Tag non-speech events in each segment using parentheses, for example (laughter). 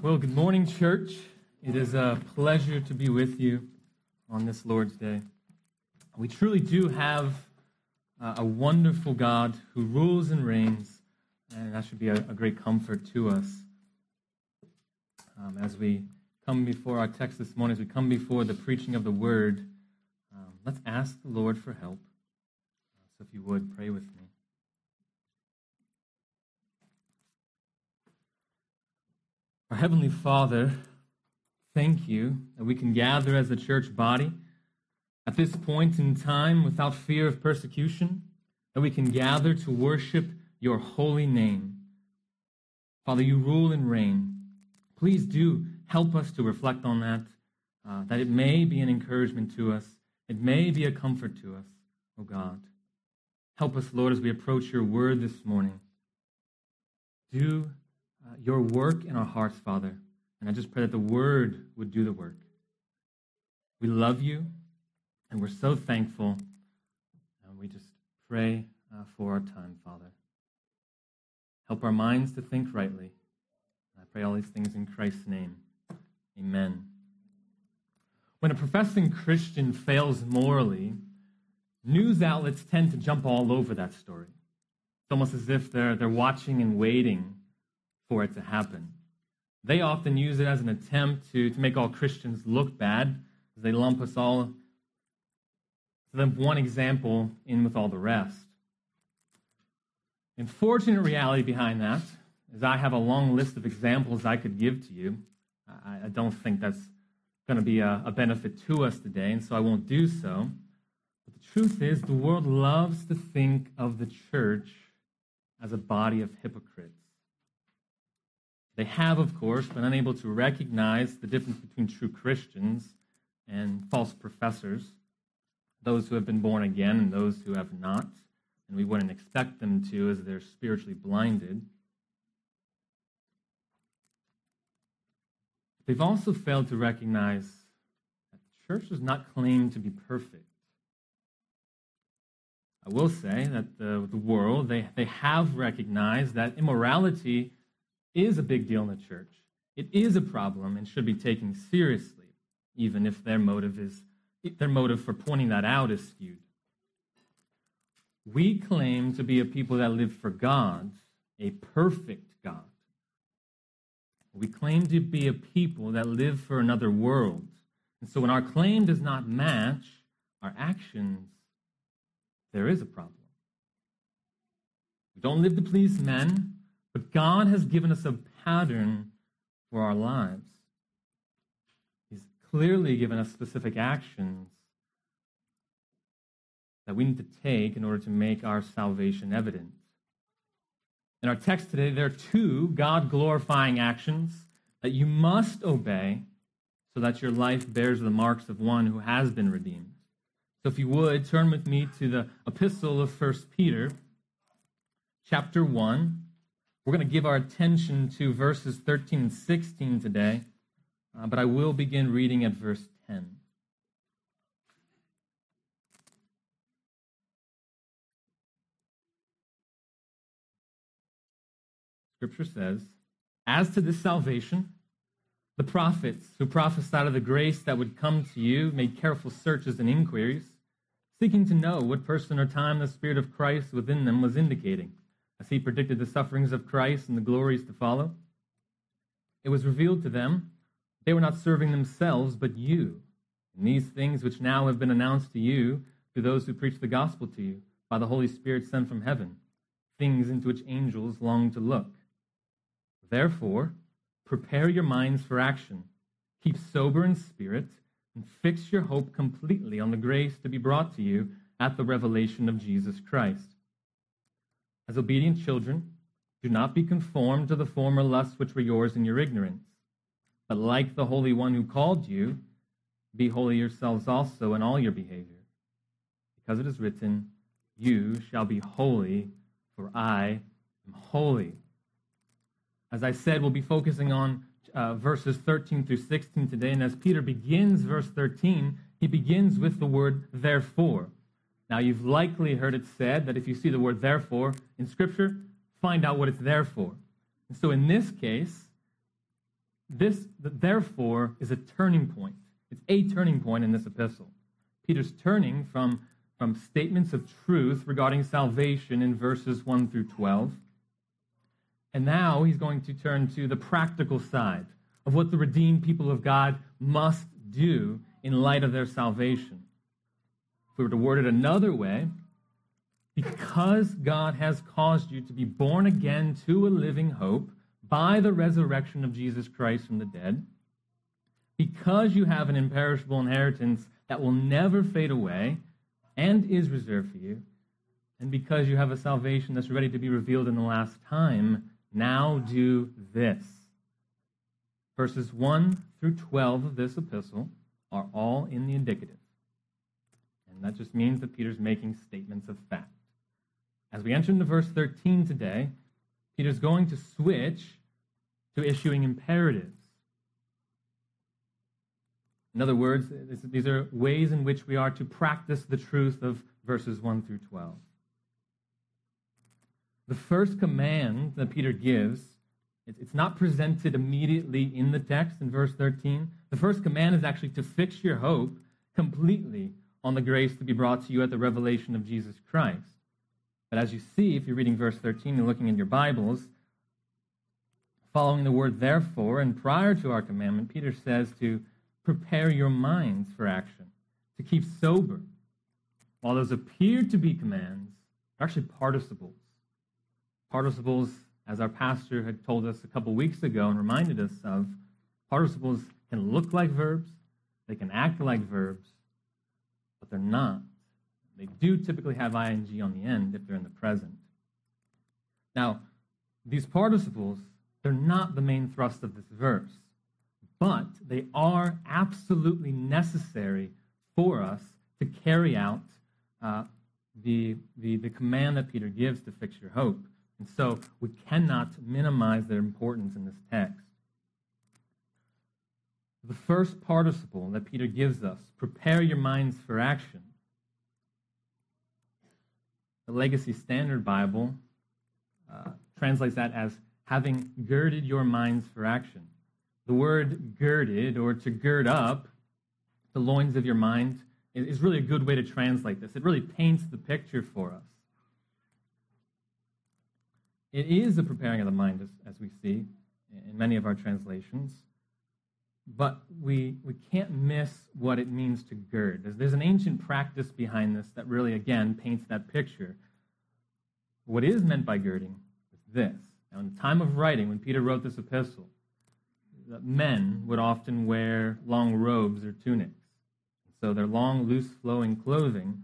Well, good morning, church. It is a pleasure to be with you on this Lord's Day. We truly do have a wonderful God who rules and reigns, and that should be a, a great comfort to us um, as we come before our text this morning, as we come before the preaching of the word. Um, let's ask the Lord for help. So, if you would, pray with me. Our Heavenly Father, thank you that we can gather as a church body at this point in time without fear of persecution, that we can gather to worship your holy name. Father, you rule and reign. Please do help us to reflect on that, uh, that it may be an encouragement to us, it may be a comfort to us, O oh God. Help us, Lord, as we approach your word this morning. Do uh, your work in our hearts, Father. And I just pray that the word would do the work. We love you, and we're so thankful. And we just pray uh, for our time, Father. Help our minds to think rightly. I pray all these things in Christ's name. Amen. When a professing Christian fails morally, news outlets tend to jump all over that story. It's almost as if they're, they're watching and waiting for it to happen. They often use it as an attempt to, to make all Christians look bad, as they lump us all to them one example in with all the rest. Unfortunate reality behind that is I have a long list of examples I could give to you. I, I don't think that's going to be a, a benefit to us today, and so I won't do so. But the truth is, the world loves to think of the church as a body of hypocrites. They have, of course, been unable to recognize the difference between true Christians and false professors, those who have been born again and those who have not. And we wouldn't expect them to as they're spiritually blinded. They've also failed to recognize that the church does not claim to be perfect. I will say that the, the world, they, they have recognized that immorality is a big deal in the church. It is a problem and should be taken seriously, even if their motive is their motive for pointing that out is skewed. We claim to be a people that live for God, a perfect God. We claim to be a people that live for another world. And so when our claim does not match our actions, there is a problem. We don't live to please men, but God has given us a pattern for our lives. He's clearly given us specific actions that we need to take in order to make our salvation evident. In our text today, there are two God glorifying actions that you must obey so that your life bears the marks of one who has been redeemed. So if you would, turn with me to the epistle of 1 Peter, chapter 1. We're going to give our attention to verses 13 and 16 today, uh, but I will begin reading at verse 10. Scripture says, As to this salvation, the prophets who prophesied of the grace that would come to you made careful searches and inquiries, seeking to know what person or time the Spirit of Christ within them was indicating as he predicted the sufferings of Christ and the glories to follow. It was revealed to them they were not serving themselves, but you, and these things which now have been announced to you through those who preach the gospel to you by the Holy Spirit sent from heaven, things into which angels long to look. Therefore, prepare your minds for action. Keep sober in spirit, and fix your hope completely on the grace to be brought to you at the revelation of Jesus Christ. As obedient children, do not be conformed to the former lusts which were yours in your ignorance. But like the Holy One who called you, be holy yourselves also in all your behavior. Because it is written, You shall be holy, for I am holy. As I said, we'll be focusing on uh, verses 13 through 16 today. And as Peter begins verse 13, he begins with the word therefore. Now, you've likely heard it said that if you see the word therefore in Scripture, find out what it's there for. And so, in this case, this, therefore, is a turning point. It's a turning point in this epistle. Peter's turning from, from statements of truth regarding salvation in verses 1 through 12. And now he's going to turn to the practical side of what the redeemed people of God must do in light of their salvation. If we were to word it another way, because God has caused you to be born again to a living hope by the resurrection of Jesus Christ from the dead, because you have an imperishable inheritance that will never fade away and is reserved for you, and because you have a salvation that's ready to be revealed in the last time, now do this. Verses 1 through 12 of this epistle are all in the indicative. And that just means that Peter's making statements of fact. As we enter into verse 13 today, Peter's going to switch to issuing imperatives. In other words, these are ways in which we are to practice the truth of verses 1 through 12. The first command that Peter gives, it's not presented immediately in the text in verse 13. The first command is actually to fix your hope completely on the grace to be brought to you at the revelation of Jesus Christ. But as you see, if you're reading verse 13 and looking in your Bibles, following the word therefore, and prior to our commandment, Peter says to prepare your minds for action, to keep sober. While those appear to be commands, they're actually participles. Participles, as our pastor had told us a couple weeks ago and reminded us of, participles can look like verbs, they can act like verbs, but they're not. They do typically have ing on the end if they're in the present. Now, these participles, they're not the main thrust of this verse, but they are absolutely necessary for us to carry out uh, the, the, the command that Peter gives to fix your hope. And so we cannot minimize their importance in this text. The first participle that Peter gives us, prepare your minds for action, the Legacy Standard Bible uh, translates that as having girded your minds for action. The word girded, or to gird up the loins of your mind, is really a good way to translate this. It really paints the picture for us. It is a preparing of the mind, as, as we see in many of our translations, but we, we can't miss what it means to gird. There's, there's an ancient practice behind this that really, again, paints that picture. What is meant by girding is this. Now, in the time of writing, when Peter wrote this epistle, men would often wear long robes or tunics. So they're long, loose flowing clothing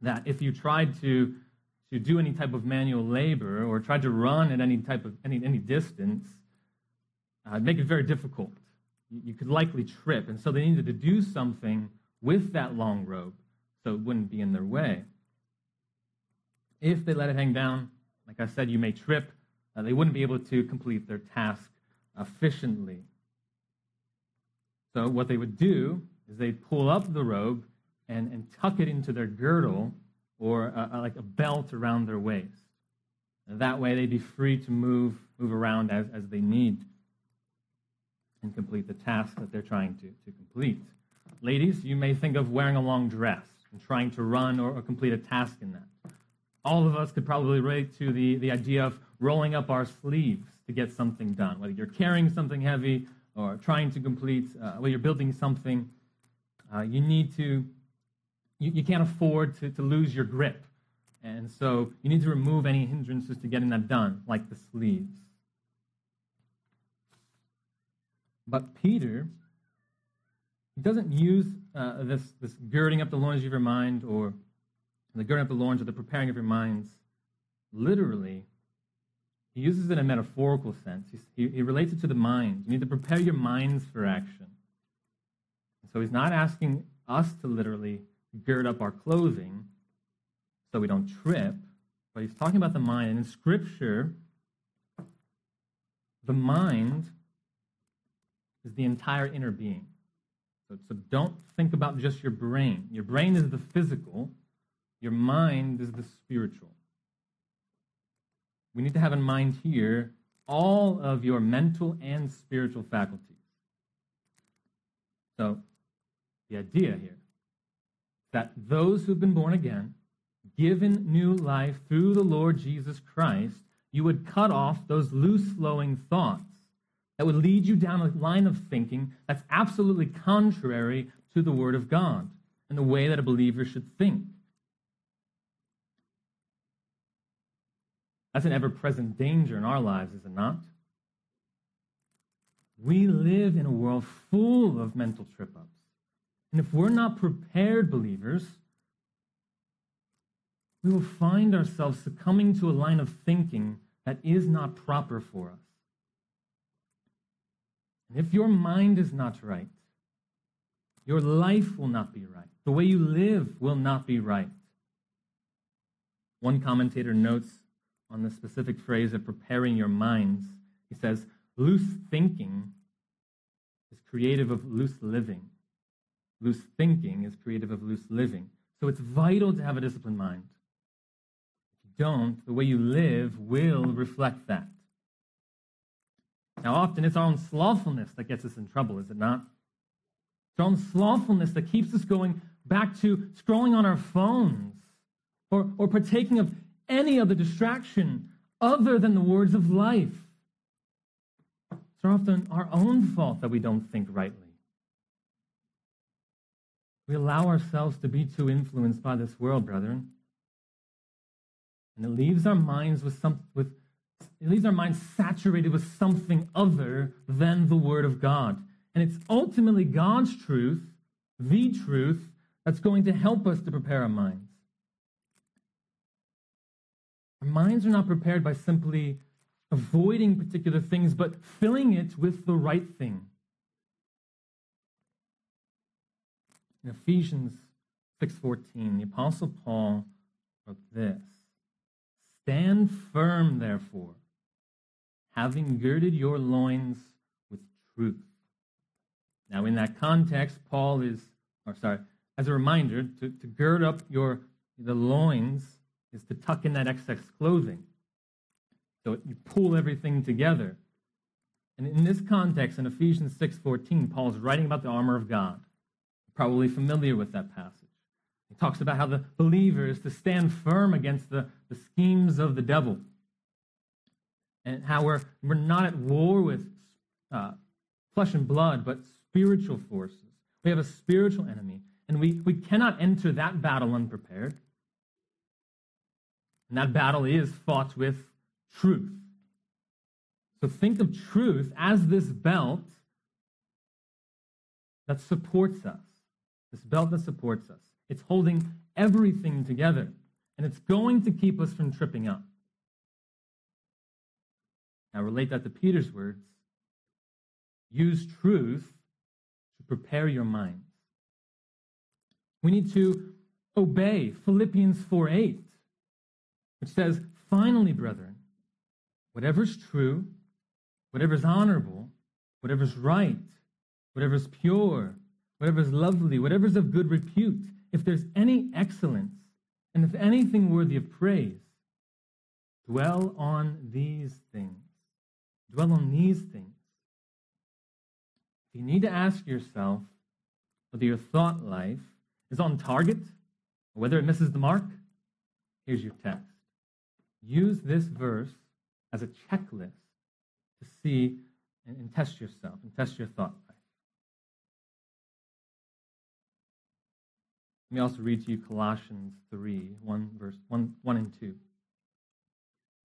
that if you tried to, to do any type of manual labor or tried to run at any type of any, any distance, uh, make it very difficult. You could likely trip. And so they needed to do something with that long robe so it wouldn't be in their way. If they let it hang down, like I said, you may trip. Uh, they wouldn't be able to complete their task efficiently. So, what they would do is they'd pull up the robe and, and tuck it into their girdle or a, a, like a belt around their waist. And that way, they'd be free to move, move around as, as they need and complete the task that they're trying to, to complete. Ladies, you may think of wearing a long dress and trying to run or, or complete a task in that. All of us could probably relate to the, the idea of rolling up our sleeves to get something done, whether you're carrying something heavy or trying to complete, uh, whether you're building something, uh, you need to, you, you can't afford to, to lose your grip. And so you need to remove any hindrances to getting that done, like the sleeves. But Peter, doesn't use uh, this, this girding up the loins of your mind or the girding up the loins or the preparing of your minds literally he uses it in a metaphorical sense. He, he relates it to the mind. You need to prepare your minds for action. So he's not asking us to literally gird up our clothing so we don't trip, but he's talking about the mind. And in Scripture, the mind is the entire inner being. So, so don't think about just your brain. Your brain is the physical, your mind is the spiritual we need to have in mind here all of your mental and spiritual faculties. So, the idea here that those who've been born again, given new life through the Lord Jesus Christ, you would cut off those loose flowing thoughts that would lead you down a line of thinking that's absolutely contrary to the Word of God and the way that a believer should think. That's an ever present danger in our lives, is it not? We live in a world full of mental trip ups. And if we're not prepared believers, we will find ourselves succumbing to a line of thinking that is not proper for us. And if your mind is not right, your life will not be right. The way you live will not be right. One commentator notes on the specific phrase of preparing your minds. He says, loose thinking is creative of loose living. Loose thinking is creative of loose living. So it's vital to have a disciplined mind. If you don't, the way you live will reflect that. Now, often it's our own slothfulness that gets us in trouble, is it not? It's our own slothfulness that keeps us going back to scrolling on our phones or, or partaking of any other distraction other than the words of life. It's often our own fault that we don't think rightly. We allow ourselves to be too influenced by this world, brethren. And it leaves our minds with some with it leaves our minds saturated with something other than the Word of God. And it's ultimately God's truth, the truth, that's going to help us to prepare our minds. Our minds are not prepared by simply avoiding particular things, but filling it with the right thing. In Ephesians 6:14, the apostle Paul wrote this: "Stand firm, therefore, having girded your loins with truth." Now, in that context, Paul is, or sorry, as a reminder, to, to gird up your the loins is to tuck in that excess clothing. So you pull everything together. And in this context, in Ephesians 6:14, Paul's writing about the armor of God. You're probably familiar with that passage. He talks about how the believer is to stand firm against the, the schemes of the devil. And how we're, we're not at war with uh, flesh and blood, but spiritual forces. We have a spiritual enemy, and we, we cannot enter that battle unprepared. And that battle is fought with truth. So think of truth as this belt that supports us. This belt that supports us. It's holding everything together, and it's going to keep us from tripping up. Now, relate that to Peter's words use truth to prepare your minds. We need to obey Philippians 4 8, which says, Finally, brethren, whatever's true, whatever's honorable, whatever's right, whatever's pure, whatever's lovely, whatever's of good repute, if there's any excellence, and if anything worthy of praise, dwell on these things. Dwell on these things. If You need to ask yourself whether your thought life is on target or whether it misses the mark. Here's your text. Use this verse as a checklist to see and, test yourself and test your thought life. Let me also read to you Colossians 3, 1, verse 1, 1 and 2. It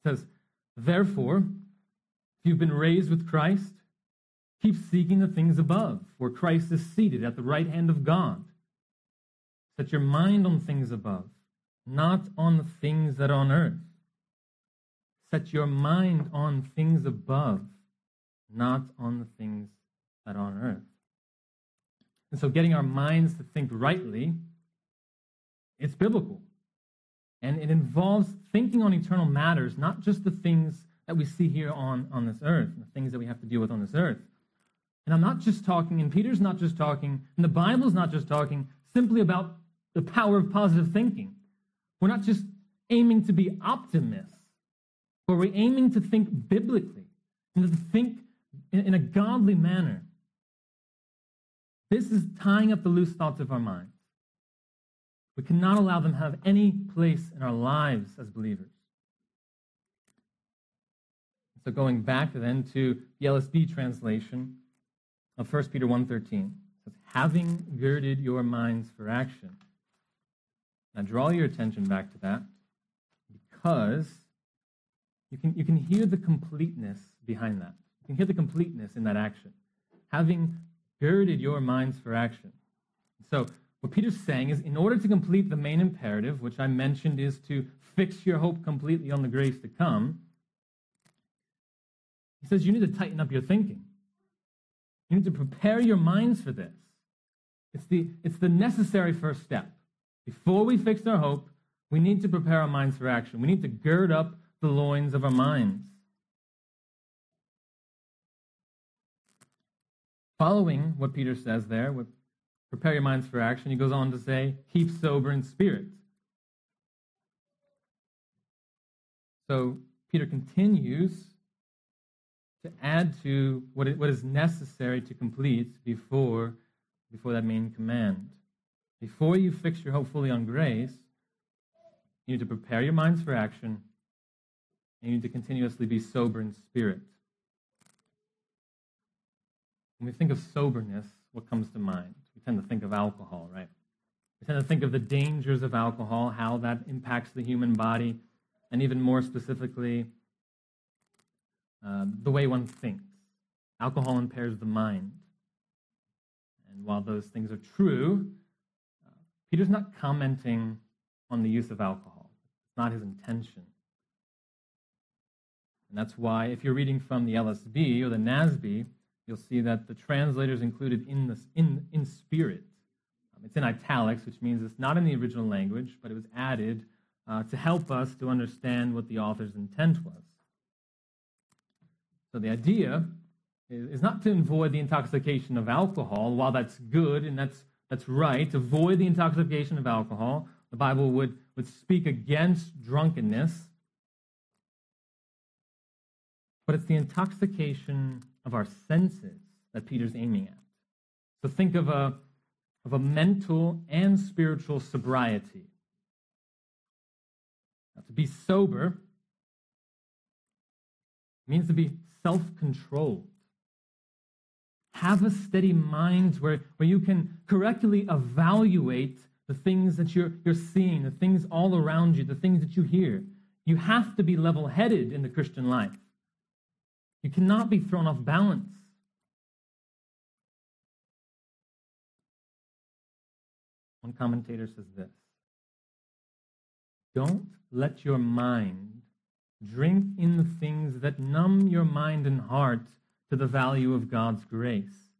says, Therefore, if you've been raised with Christ, keep seeking the things above, where Christ is seated at the right hand of God. Set your mind on things above, not on the things that are on earth. Set your mind on things above, not on the things that are on earth. And so, getting our minds to think rightly, it's biblical. And it involves thinking on eternal matters, not just the things that we see here on, on this earth, the things that we have to deal with on this earth. And I'm not just talking, and Peter's not just talking, and the Bible's not just talking simply about the power of positive thinking. We're not just aiming to be optimists, but we're aiming to think biblically. and to think in, in a godly manner. This is tying up the loose thoughts of our minds. We cannot allow them to have any place in our lives as believers. So going back then to the LSB translation of 1 Peter 1.13, says, having girded your minds for action. Now draw your attention back to that because you can, you can hear the completeness behind that. You can hear the completeness in that action. Having girded your minds for action. So what Peter's saying is in order to complete the main imperative, which I mentioned is to fix your hope completely on the grace to come, he says you need to tighten up your thinking. You need to prepare your minds for this. It's the, it's the necessary first step. Before we fix our hope, we need to prepare our minds for action. We need to gird up the loins of our minds. Following what Peter says there, with prepare your minds for action, he goes on to say, keep sober in spirit. So Peter continues to add to what, what is necessary to complete before, before that main command. Before you fix your hope fully on grace, you need to prepare your minds for action, and you need to continuously be sober in spirit. When we think of soberness, what comes to mind? Tend to think of alcohol, right? We tend to think of the dangers of alcohol, how that impacts the human body, and even more specifically, uh, the way one thinks. Alcohol impairs the mind. And while those things are true, uh, Peter's not commenting on the use of alcohol. It's not his intention. And that's why, if you're reading from the LSB or the NASB, you'll see that the translators included in, in, in spirit. Um, it's in italics, which means it's not in the original language, but it was added uh, to help us to understand what the author's intent was. So the idea is, is not to avoid the intoxication of alcohol, while that's good and that's, that's right, avoid the intoxication of alcohol. The Bible would, would speak against drunkenness. But it's the intoxication of our senses that Peter's aiming at. So think of a, of a mental and spiritual sobriety. Now, to be sober means to be self controlled. Have a steady mind where, where you can correctly evaluate the things that you're, you're seeing, the things all around you, the things that you hear. You have to be level headed in the Christian life. You cannot be thrown off balance. One commentator says this Don't let your mind drink in the things that numb your mind and heart to the value of God's grace.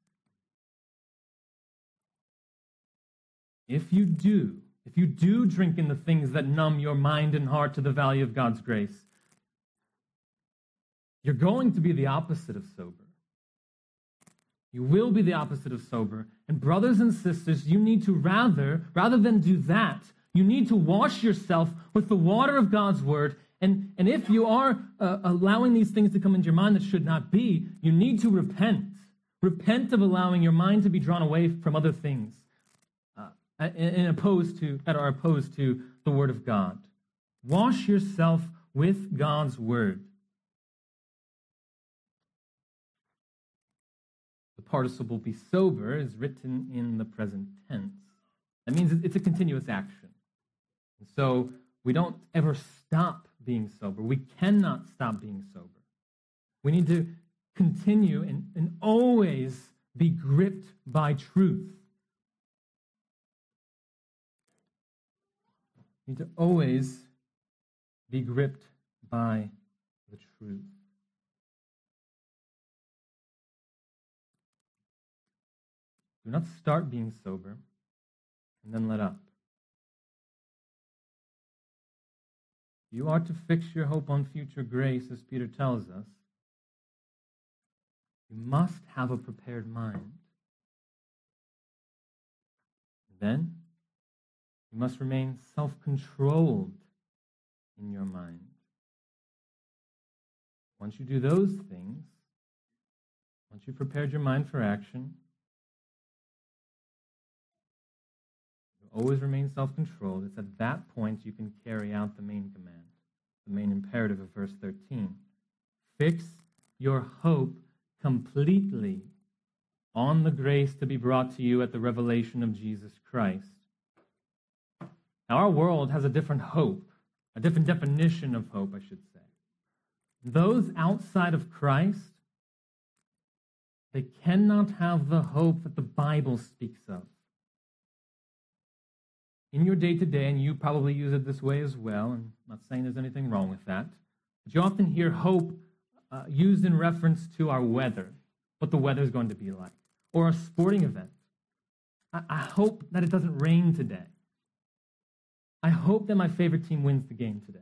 If you do, if you do drink in the things that numb your mind and heart to the value of God's grace, you're going to be the opposite of sober. You will be the opposite of sober. And brothers and sisters, you need to rather, rather than do that, you need to wash yourself with the water of God's word. And, and if you are uh, allowing these things to come into your mind that should not be, you need to repent. Repent of allowing your mind to be drawn away from other things uh, and opposed to, that are opposed to the word of God. Wash yourself with God's word. Participle be sober is written in the present tense. That means it's a continuous action. So we don't ever stop being sober. We cannot stop being sober. We need to continue and, and always be gripped by truth. We need to always be gripped by the truth. Do not start being sober and then let up. You are to fix your hope on future grace, as Peter tells us. You must have a prepared mind. Then, you must remain self controlled in your mind. Once you do those things, once you've prepared your mind for action, always remain self controlled. It's at that point you can carry out the main command, the main imperative of verse 13. Fix your hope completely on the grace to be brought to you at the revelation of Jesus Christ. Now, our world has a different hope, a different definition of hope, I should say. Those outside of Christ, they cannot have the hope that the Bible speaks of. In your day to day, and you probably use it this way as well, and I'm not saying there's anything wrong with that, but you often hear hope uh, used in reference to our weather, what the weather is going to be like, or a sporting event. I, I hope that it doesn't rain today. I hope that my favorite team wins the game today.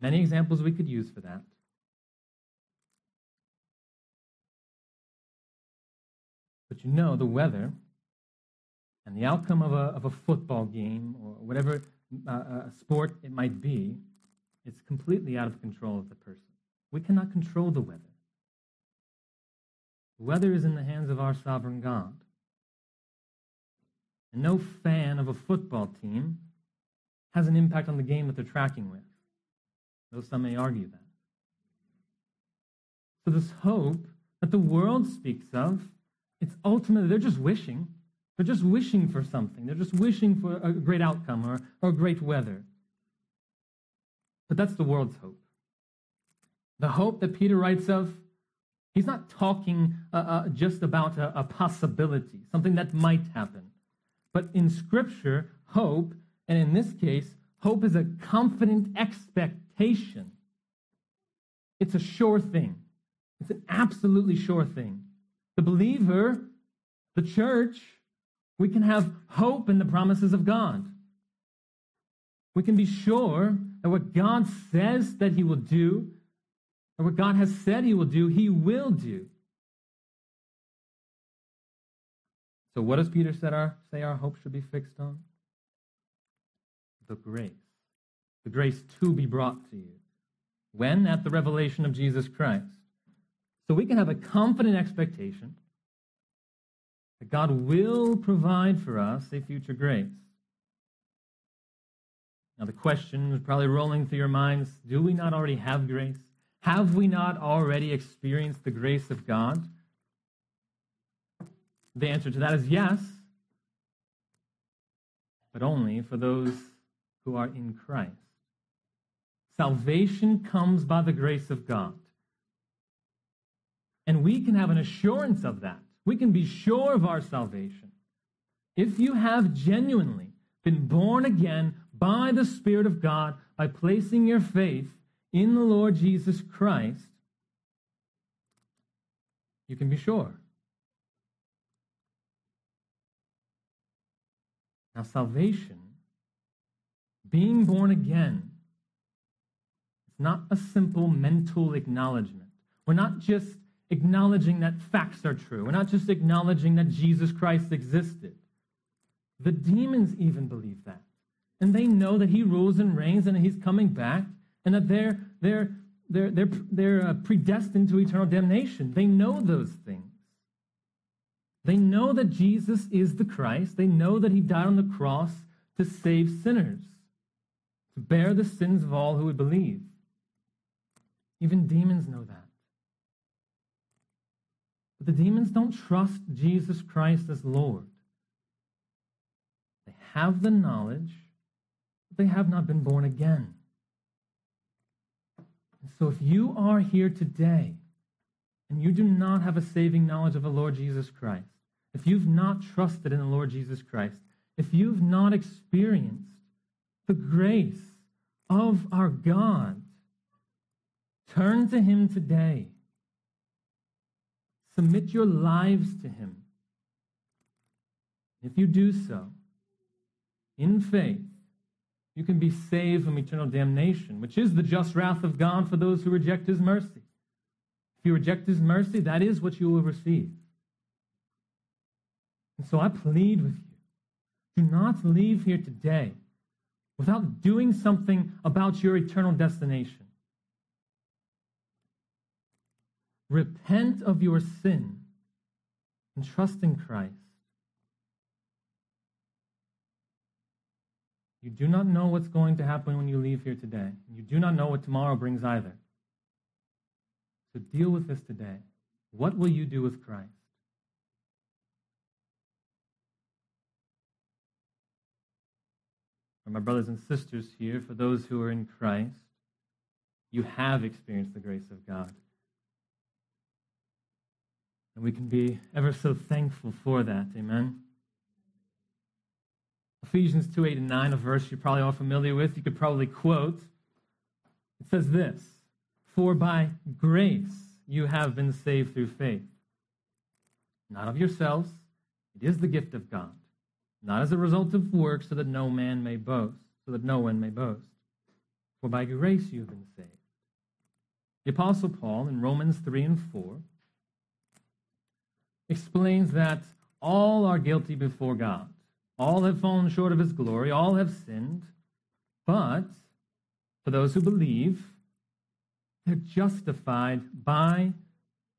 Many examples we could use for that. But you know, the weather and the outcome of a, of a football game or whatever uh, uh sport it might be it's completely out of control of the person. We cannot control the weather. The weather is in the hands of our sovereign God. And no fan of a football team has an impact on the game that they're tracking with, though some may argue that. So, this hope that the world speaks of, it's ultimately, they're just wishing. They're just wishing for something. They're just wishing for a great outcome or, or great weather. But that's the world's hope. The hope that Peter writes of, he's not talking uh, uh, just about a, a possibility, something that might happen. But in Scripture, hope, and in this case, hope is a confident expectation. It's a sure thing. It's an absolutely sure thing. The believer, the church, we can have hope in the promises of God. We can be sure that what God says that he will do, or what God has said he will do, he will do. So, what does Peter say our, say our hope should be fixed on? The grace. The grace to be brought to you. When? At the revelation of Jesus Christ. So we can have a confident expectation that God will provide for us a future grace. Now, the question is probably rolling through your minds do we not already have grace? Have we not already experienced the grace of God? The answer to that is yes, but only for those who are in Christ. Salvation comes by the grace of God. And we can have an assurance of that. We can be sure of our salvation. If you have genuinely been born again by the Spirit of God, by placing your faith in the Lord Jesus Christ, you can be sure. Now, salvation, being born again, it's not a simple mental acknowledgement. We're not just acknowledging that facts are true. We're not just acknowledging that Jesus Christ existed. The demons even believe that and they know that he rules and reigns and he's coming back and that they're, they're, they're, they're, they're uh, predestined to eternal damnation. They know those things. They know that Jesus is the Christ. They know that he died on the cross to save sinners, to bear the sins of all who would believe. Even demons know that. But the demons don't trust Jesus Christ as Lord. They have the knowledge, but they have not been born again. And so if you are here today and you do not have a saving knowledge of the Lord Jesus Christ, if you've not trusted in the Lord Jesus Christ, if you've not experienced the grace of our God, turn to Him today. Submit your lives to Him. If you do so, in faith, you can be saved from eternal damnation, which is the just wrath of God for those who reject his mercy. If you reject his mercy, that is what you will receive. And so I plead with you do not leave here today without doing something about your eternal destination. Repent of your sin and trust in Christ. You do not know what's going to happen when you leave here today. You do not know what tomorrow brings either. So deal with this today. What will you do with Christ? For my brothers and sisters here, for those who are in Christ, you have experienced the grace of God. And we can be ever so thankful for that. Amen. Ephesians 2 8 and 9, a verse you're probably all familiar with, you could probably quote. It says this For by grace you have been saved through faith, not of yourselves, it is the gift of God, not as a result of works, so that no man may boast, so that no one may boast. For by grace you have been saved. The Apostle Paul in Romans 3 and 4 explains that all are guilty before God. All have fallen short of his glory, all have sinned. But for those who believe, they're justified by,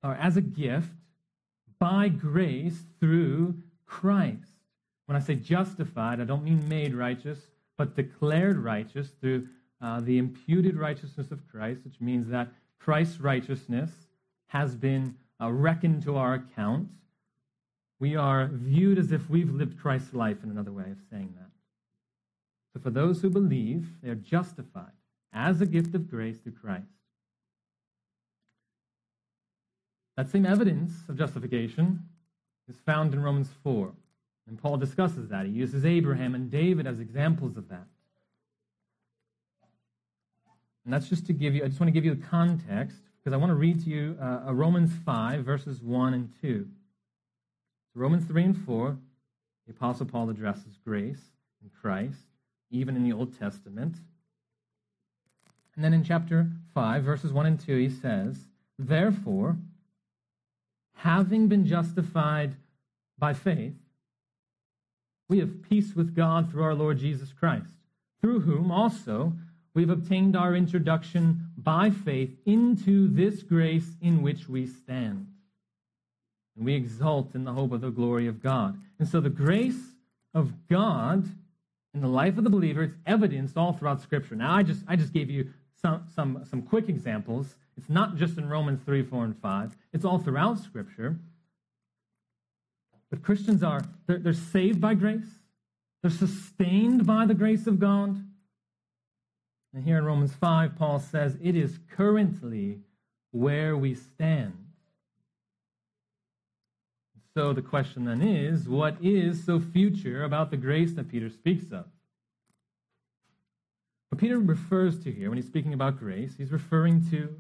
or as a gift, by grace through Christ. When I say justified, I don't mean made righteous, but declared righteous through uh, the imputed righteousness of Christ, which means that Christ's righteousness has been uh, reckoned to our account we are viewed as if we've lived Christ's life in another way of saying that. So for those who believe, they are justified as a gift of grace through Christ. That same evidence of justification is found in Romans 4. And Paul discusses that. He uses Abraham and David as examples of that. And that's just to give you, I just want to give you the context because I want to read to you uh, Romans 5, verses 1 and 2. Romans 3 and 4, the Apostle Paul addresses grace in Christ, even in the Old Testament. And then in chapter 5, verses 1 and 2, he says, Therefore, having been justified by faith, we have peace with God through our Lord Jesus Christ, through whom also we have obtained our introduction by faith into this grace in which we stand and we exult in the hope of the glory of God. And so the grace of God in the life of the believer is evidenced all throughout Scripture. Now, I just I just gave you some some some quick examples. It's not just in Romans 3, 4, and 5. It's all throughout Scripture. But Christians are they're, they're saved by grace. They're sustained by the grace of God. And here in Romans 5, Paul says, It is currently where we stand. So the question then is what is so future about the grace that Peter speaks of? What Peter refers to here when he's speaking about grace, he's referring to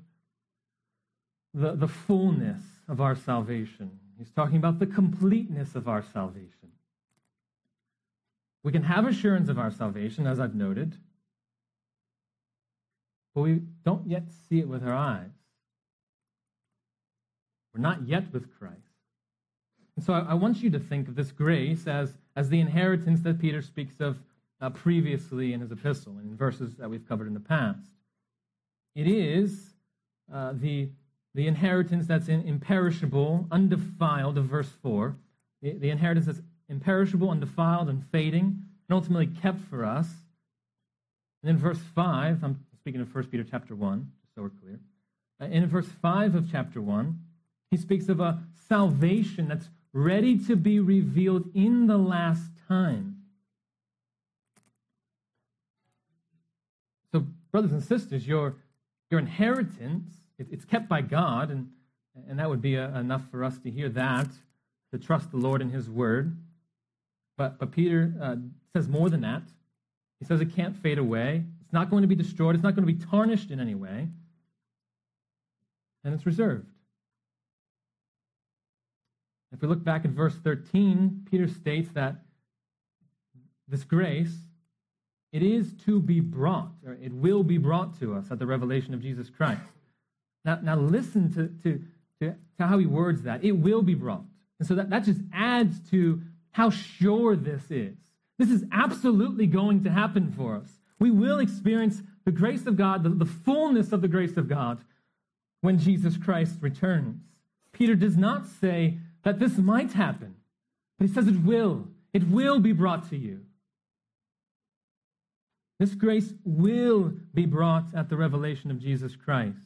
the, the fullness of our salvation. He's talking about the completeness of our salvation. We can have assurance of our salvation, as I've noted, but we don't yet see it with our eyes. We're not yet with Christ. And so I, I, want you to think of this grace as, as the inheritance that Peter speaks of uh, previously in his epistle, and in verses that we've covered in the past. It is uh, the, the inheritance that's in, imperishable, undefiled, of verse 4. The, the inheritance that's imperishable, undefiled, and fading, and ultimately kept for us. And in verse 5, I'm speaking of 1 Peter chapter 1, just so we're clear. Uh, in verse 5 of chapter 1, he speaks of a salvation that's ready to be revealed in the last time. So, brothers and sisters, your, your inheritance, it, it's kept by God, and, and that would be a, enough for us to hear that, to trust the Lord in His Word. But, but Peter uh, says more than that. He says it can't fade away, not going to be destroyed, it's not going to be tarnished in any way, and it's reserved. If we look back at verse 13, Peter states that this grace, it is to be brought, or it will be brought to us at the revelation of Jesus Christ. Now, now listen to, to, to, to how he words that. It will be brought. And so that, that just adds to how sure this is. This is absolutely going to happen for us. We will experience the grace of God, the, the fullness of the grace of God, when Jesus Christ returns. Peter does not say that this might happen, but he says it will. It will be brought to you. This grace will be brought at the revelation of Jesus Christ.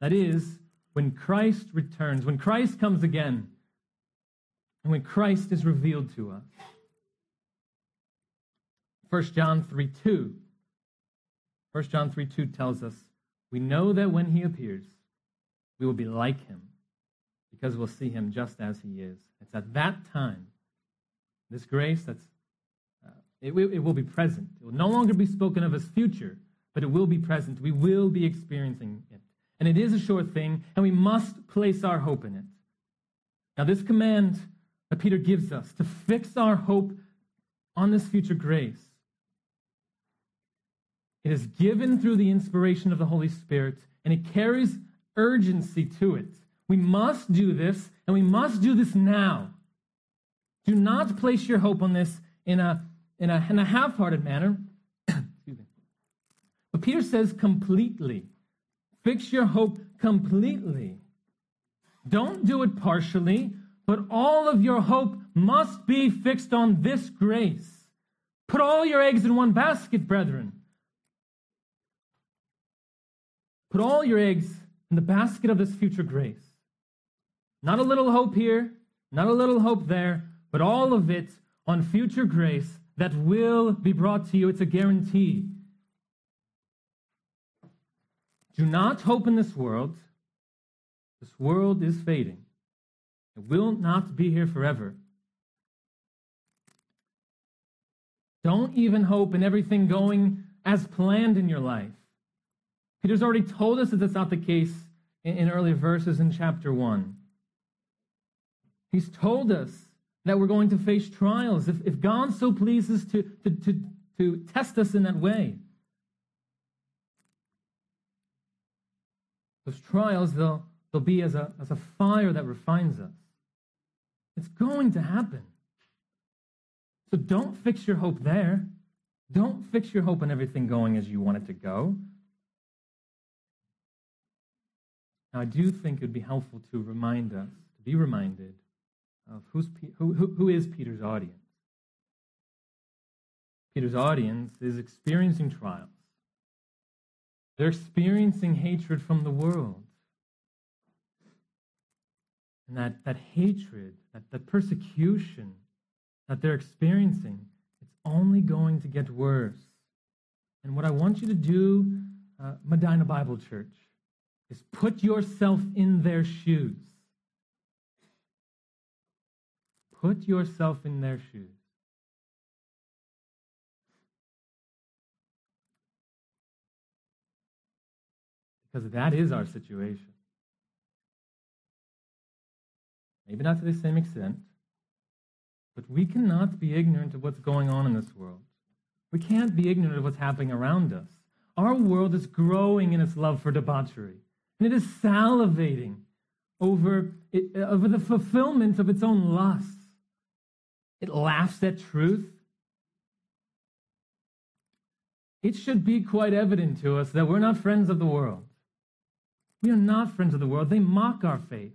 That is, when Christ returns, when Christ comes again, and when Christ is revealed to us. 1 John 3 2. 1 John 3 2 tells us, We know that when he appears, we will be like him because we'll see him just as he is. It's at that time, this grace that's uh, it, it will be present. It will no longer be spoken of as future, but it will be present. We will be experiencing it. And it is a sure thing, and we must place our hope in it. Now, this command that Peter gives us to fix our hope on this future grace it is given through the inspiration of the Holy Spirit, and it carries urgency to it. We must do this, and we must do this now. Do not place your hope on this in a, in a, in a half hearted manner. (coughs) but Peter says completely. Fix your hope completely. Don't do it partially, but all of your hope must be fixed on this grace. Put all your eggs in one basket, brethren. Put all your eggs in the basket of this future grace. Not a little hope here, not a little hope there, but all of it on future grace that will be brought to you. It's a guarantee. Do not hope in this world. This world is fading. It will not be here forever. Don't even hope in everything going as planned in your life. Peter's already told us that that's not the case in, in earlier verses in chapter 1. He's told us that we're going to face trials if, if God so pleases to, to, to, to test us in that way. Those trials, they'll, they'll be as a, as a fire that refines us. It's going to happen. So don't fix your hope there. Don't fix your hope on everything going as you want it to go. Now, I do think it would be helpful to remind us, to be reminded of who's, who, who, who is Peter's audience. Peter's audience is experiencing trials. They're experiencing hatred from the world. And that, that hatred, that, that persecution that they're experiencing, it's only going to get worse. And what I want you to do, uh, Medina Bible Church, is put yourself in their shoes. Put yourself in their shoes. Because that is our situation. Maybe not to the same extent, but we cannot be ignorant of what's going on in this world. We can't be ignorant of what's happening around us. Our world is growing in its love for debauchery. And it is salivating over, it, over the fulfillment of its own lusts. It laughs at truth. It should be quite evident to us that we're not friends of the world. We are not friends of the world. They mock our faith.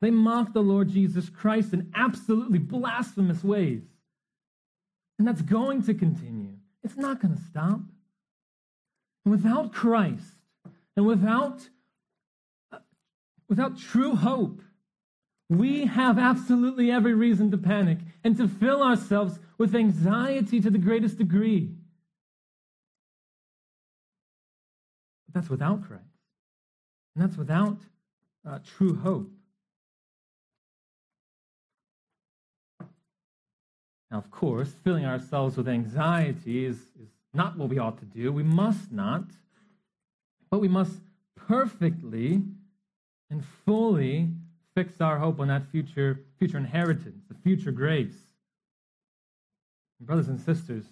They mock the Lord Jesus Christ in absolutely blasphemous ways. And that's going to continue. It's not going to stop. And without Christ and without without true hope, we have absolutely every reason to panic and to fill ourselves with anxiety to the greatest degree. But that's without Christ. And that's without uh, true hope. Now, of course, filling ourselves with anxiety is, is not what we ought to do. We must not. But we must perfectly and fully fix our hope on that future, future inheritance, the future grace. Brothers and sisters,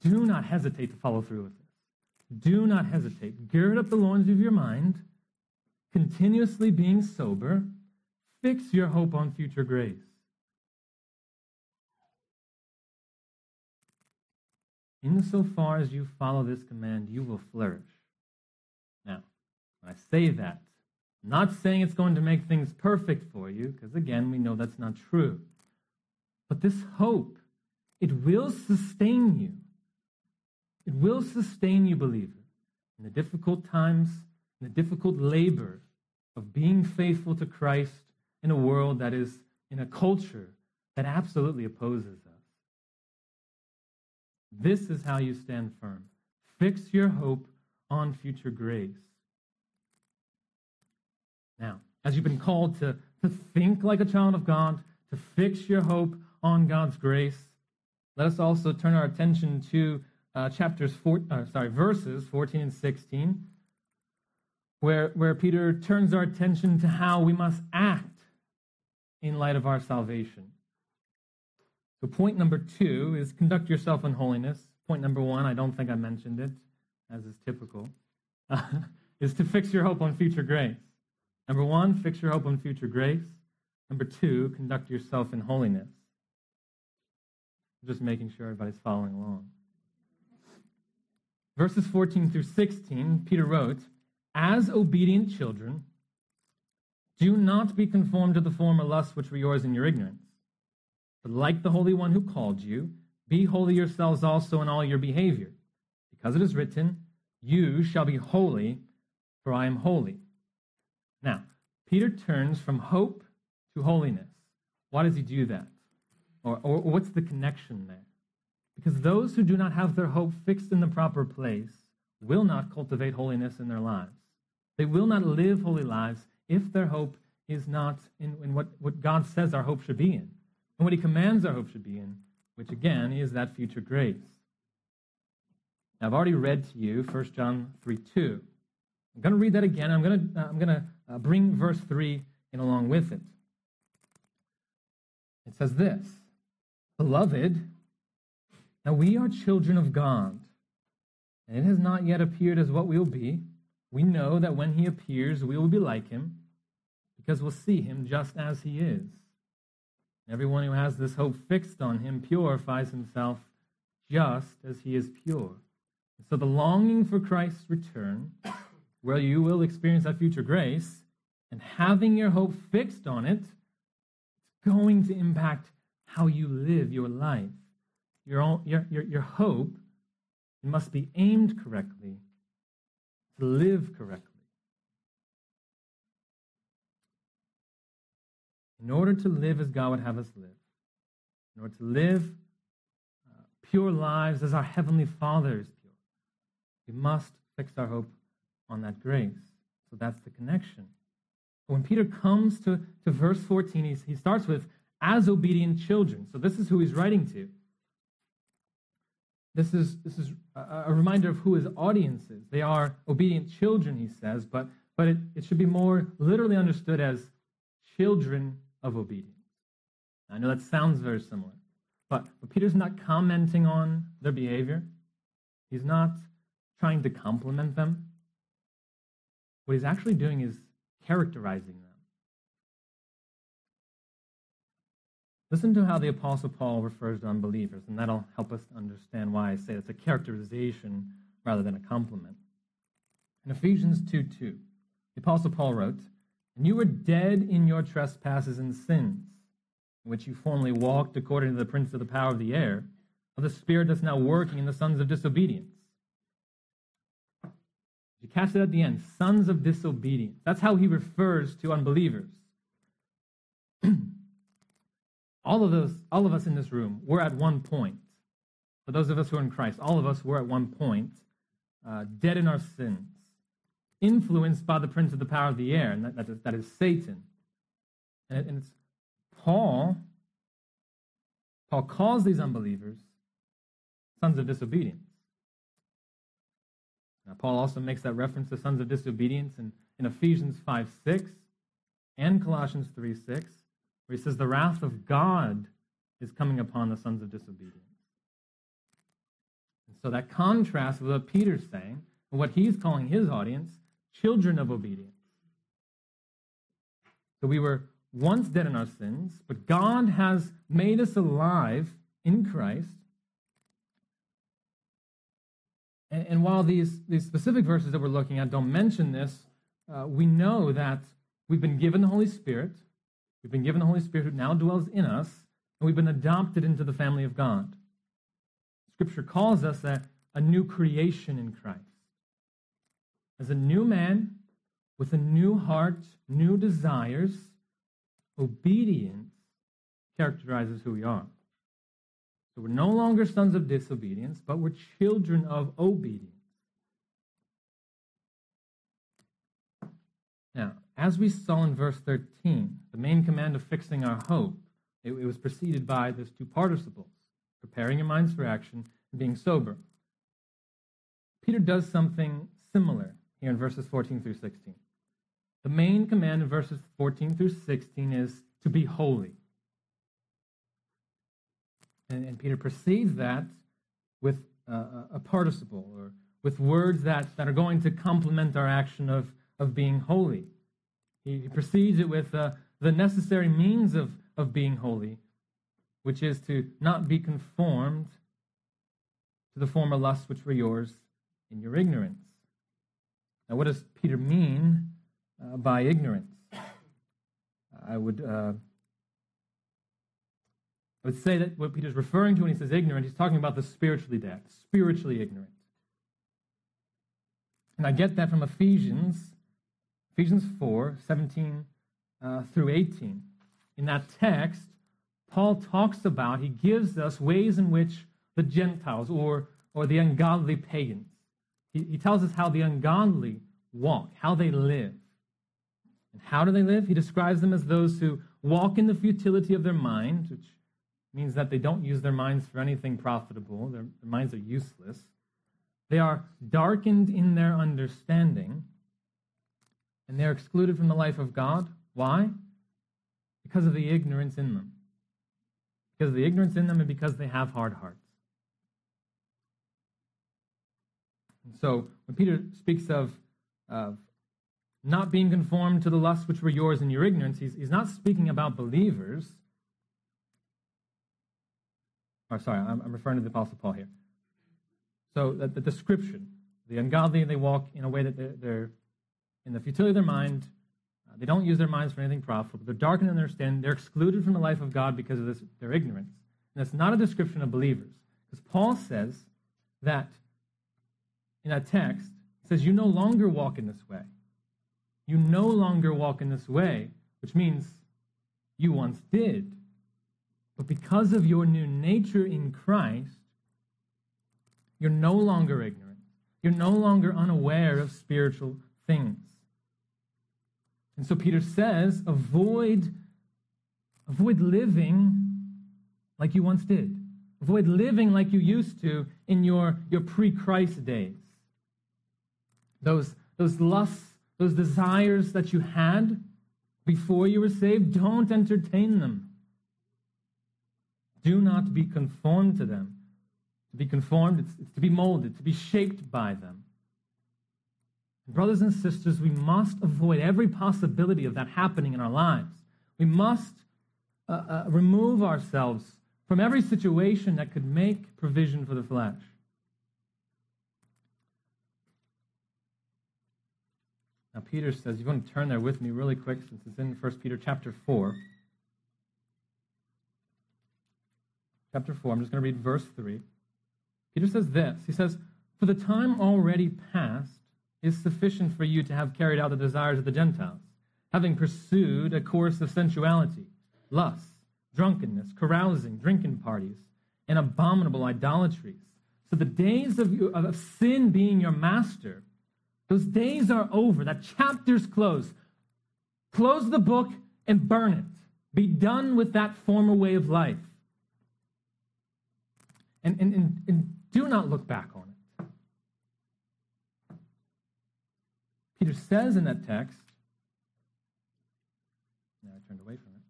do not hesitate to follow through with this. Do not hesitate. Gird up the loins of your mind, continuously being sober. Fix your hope on future grace. Insofar as you follow this command, you will flourish. Now, when I say that, not saying it's going to make things perfect for you, because again, we know that's not true. But this hope, it will sustain you. It will sustain you, believer, in the difficult times, in the difficult labor of being faithful to Christ in a world that is in a culture that absolutely opposes us. This is how you stand firm. Fix your hope on future grace. Now, as you've been called to, to think like a child of God, to fix your hope on God's grace, let us also turn our attention to uh, chapters four, uh, sorry, verses 14 and 16, where, where Peter turns our attention to how we must act in light of our salvation. So, point number two is conduct yourself in holiness. Point number one, I don't think I mentioned it, as is typical, uh, (laughs) is to fix your hope on future grace. Number one, fix your hope on future grace. Number two, conduct yourself in holiness. Just making sure everybody's following along. Verses 14 through 16, Peter wrote, As obedient children, do not be conformed to the former lusts which were yours in your ignorance. But like the Holy One who called you, be holy yourselves also in all your behavior. Because it is written, You shall be holy, for I am holy. Peter turns from hope to holiness. Why does he do that? Or, or, or what's the connection there? Because those who do not have their hope fixed in the proper place will not cultivate holiness in their lives. They will not live holy lives if their hope is not in, in what, what God says our hope should be in, and what He commands our hope should be in, which again is that future grace. Now, I've already read to you 1 John 3 2. I'm going to read that again. I'm going to, uh, I'm going to uh, bring verse 3 in along with it. It says this Beloved, now we are children of God, and it has not yet appeared as what we will be. We know that when he appears, we will be like him, because we'll see him just as he is. Everyone who has this hope fixed on him purifies himself just as he is pure. So the longing for Christ's return where you will experience that future grace, and having your hope fixed on it, it's going to impact how you live your life. Your, your, your, your hope must be aimed correctly to live correctly. In order to live as God would have us live, in order to live uh, pure lives as our Heavenly Father is pure, we must fix our hope on that grace. So that's the connection. When Peter comes to, to verse 14, he, he starts with, as obedient children. So this is who he's writing to. This is, this is a, a reminder of who his audience is. They are obedient children, he says, but, but it, it should be more literally understood as children of obedience. I know that sounds very similar, but, but Peter's not commenting on their behavior. He's not trying to compliment them. What he's actually doing is characterizing them. Listen to how the Apostle Paul refers to unbelievers, and that'll help us understand why I say it's a characterization rather than a compliment. In Ephesians 2 2, the Apostle Paul wrote, And you were dead in your trespasses and sins, in which you formerly walked according to the prince of the power of the air, of the spirit that's now working in the sons of disobedience you catch it at the end? Sons of disobedience. That's how he refers to unbelievers. (clears throat) all of those, all of us in this room, we're at one point. For those of us who are in Christ, all of us were at one point uh, dead in our sins, influenced by the prince of the power of the air, and that, that, is, that is Satan. And, and it's Paul. Paul calls these unbelievers sons of disobedience. Now, Paul also makes that reference to sons of disobedience in, in Ephesians 5 6 and Colossians 3 6, where he says, The wrath of God is coming upon the sons of disobedience. And so that contrasts with what Peter's saying and what he's calling his audience children of obedience. So we were once dead in our sins, but God has made us alive in Christ and, and while these, these specific verses that we're looking at don't mention this, uh, we know that we've been given the Holy Spirit. We've been given the Holy Spirit who now dwells in us, and we've been adopted into the family of God. Scripture calls us a, a new creation in Christ. As a new man with a new heart, new desires, obedience characterizes who we are. So we're no longer sons of disobedience, but we're children of obedience. Now, as we saw in verse 13, the main command of fixing our hope, it, it was preceded by those two participles preparing your minds for action and being sober. Peter does something similar here in verses 14 through 16. The main command in verses 14 through 16 is to be holy. And, and Peter precedes that with uh, a participle or with words that, that are going to complement our action of, of being holy. He, he precedes it with uh, the necessary means of, of being holy, which is to not be conformed to the former lusts which were yours in your ignorance. Now, what does Peter mean uh, by ignorance? I would uh, I would say that what Peter's referring to when he says ignorant, he's talking about the spiritually dead, spiritually ignorant. And I get that from Ephesians, Ephesians 4, 17 uh, through 18. In that text, Paul talks about, he gives us ways in which the Gentiles or, or the ungodly pagans, he, he tells us how the ungodly walk, how they live. And how do they live? He describes them as those who walk in the futility of their mind, which means that they don't use their minds for anything profitable. Their, their minds are useless. They are darkened in their understanding, and they're excluded from the life of God. Why? Because of the ignorance in them. Because of the ignorance in them, and because they have hard hearts. And so, when Peter speaks of, of not being conformed to the lusts which were yours in your ignorance, he's, he's not speaking about believers or sorry, I'm, referring to the Apostle Paul here. So the, the description, the ungodly, they walk in a way that they're, they're in the futility of their mind. Uh, they don't use their minds for anything profitable. They're darkened in their stand. They're excluded from the life of God because of this, their ignorance. And that's not a description of believers. Because Paul says that in that text, he says, You no longer walk in this way. You no longer walk in this way, which means you once did. But because of your new nature in Christ, you're no longer ignorant. You're no longer unaware of spiritual things. And so Peter says, avoid, avoid living like you once did. Avoid living like you used to in your, your pre-Christ days. Those, those lusts, those desires that you had before you were saved, don't entertain them. Do not be conformed to them. To be conformed, it's, it's to be molded, to be shaped by them. Brothers and sisters, we must avoid every possibility of that happening in our lives. We must uh, uh, remove ourselves from every situation that could make provision for the flesh. Now, Peter says, you want to turn there with me really quick since it's in 1 Peter chapter 4. Chapter 4. I'm just going to read verse 3. Peter says this He says, For the time already past is sufficient for you to have carried out the desires of the Gentiles, having pursued a course of sensuality, lust, drunkenness, carousing, drinking parties, and abominable idolatries. So the days of, of sin being your master, those days are over. That chapter's closed. Close the book and burn it. Be done with that former way of life and, and, and, and do not look back on it. Peter says in that text, now I turned away from it.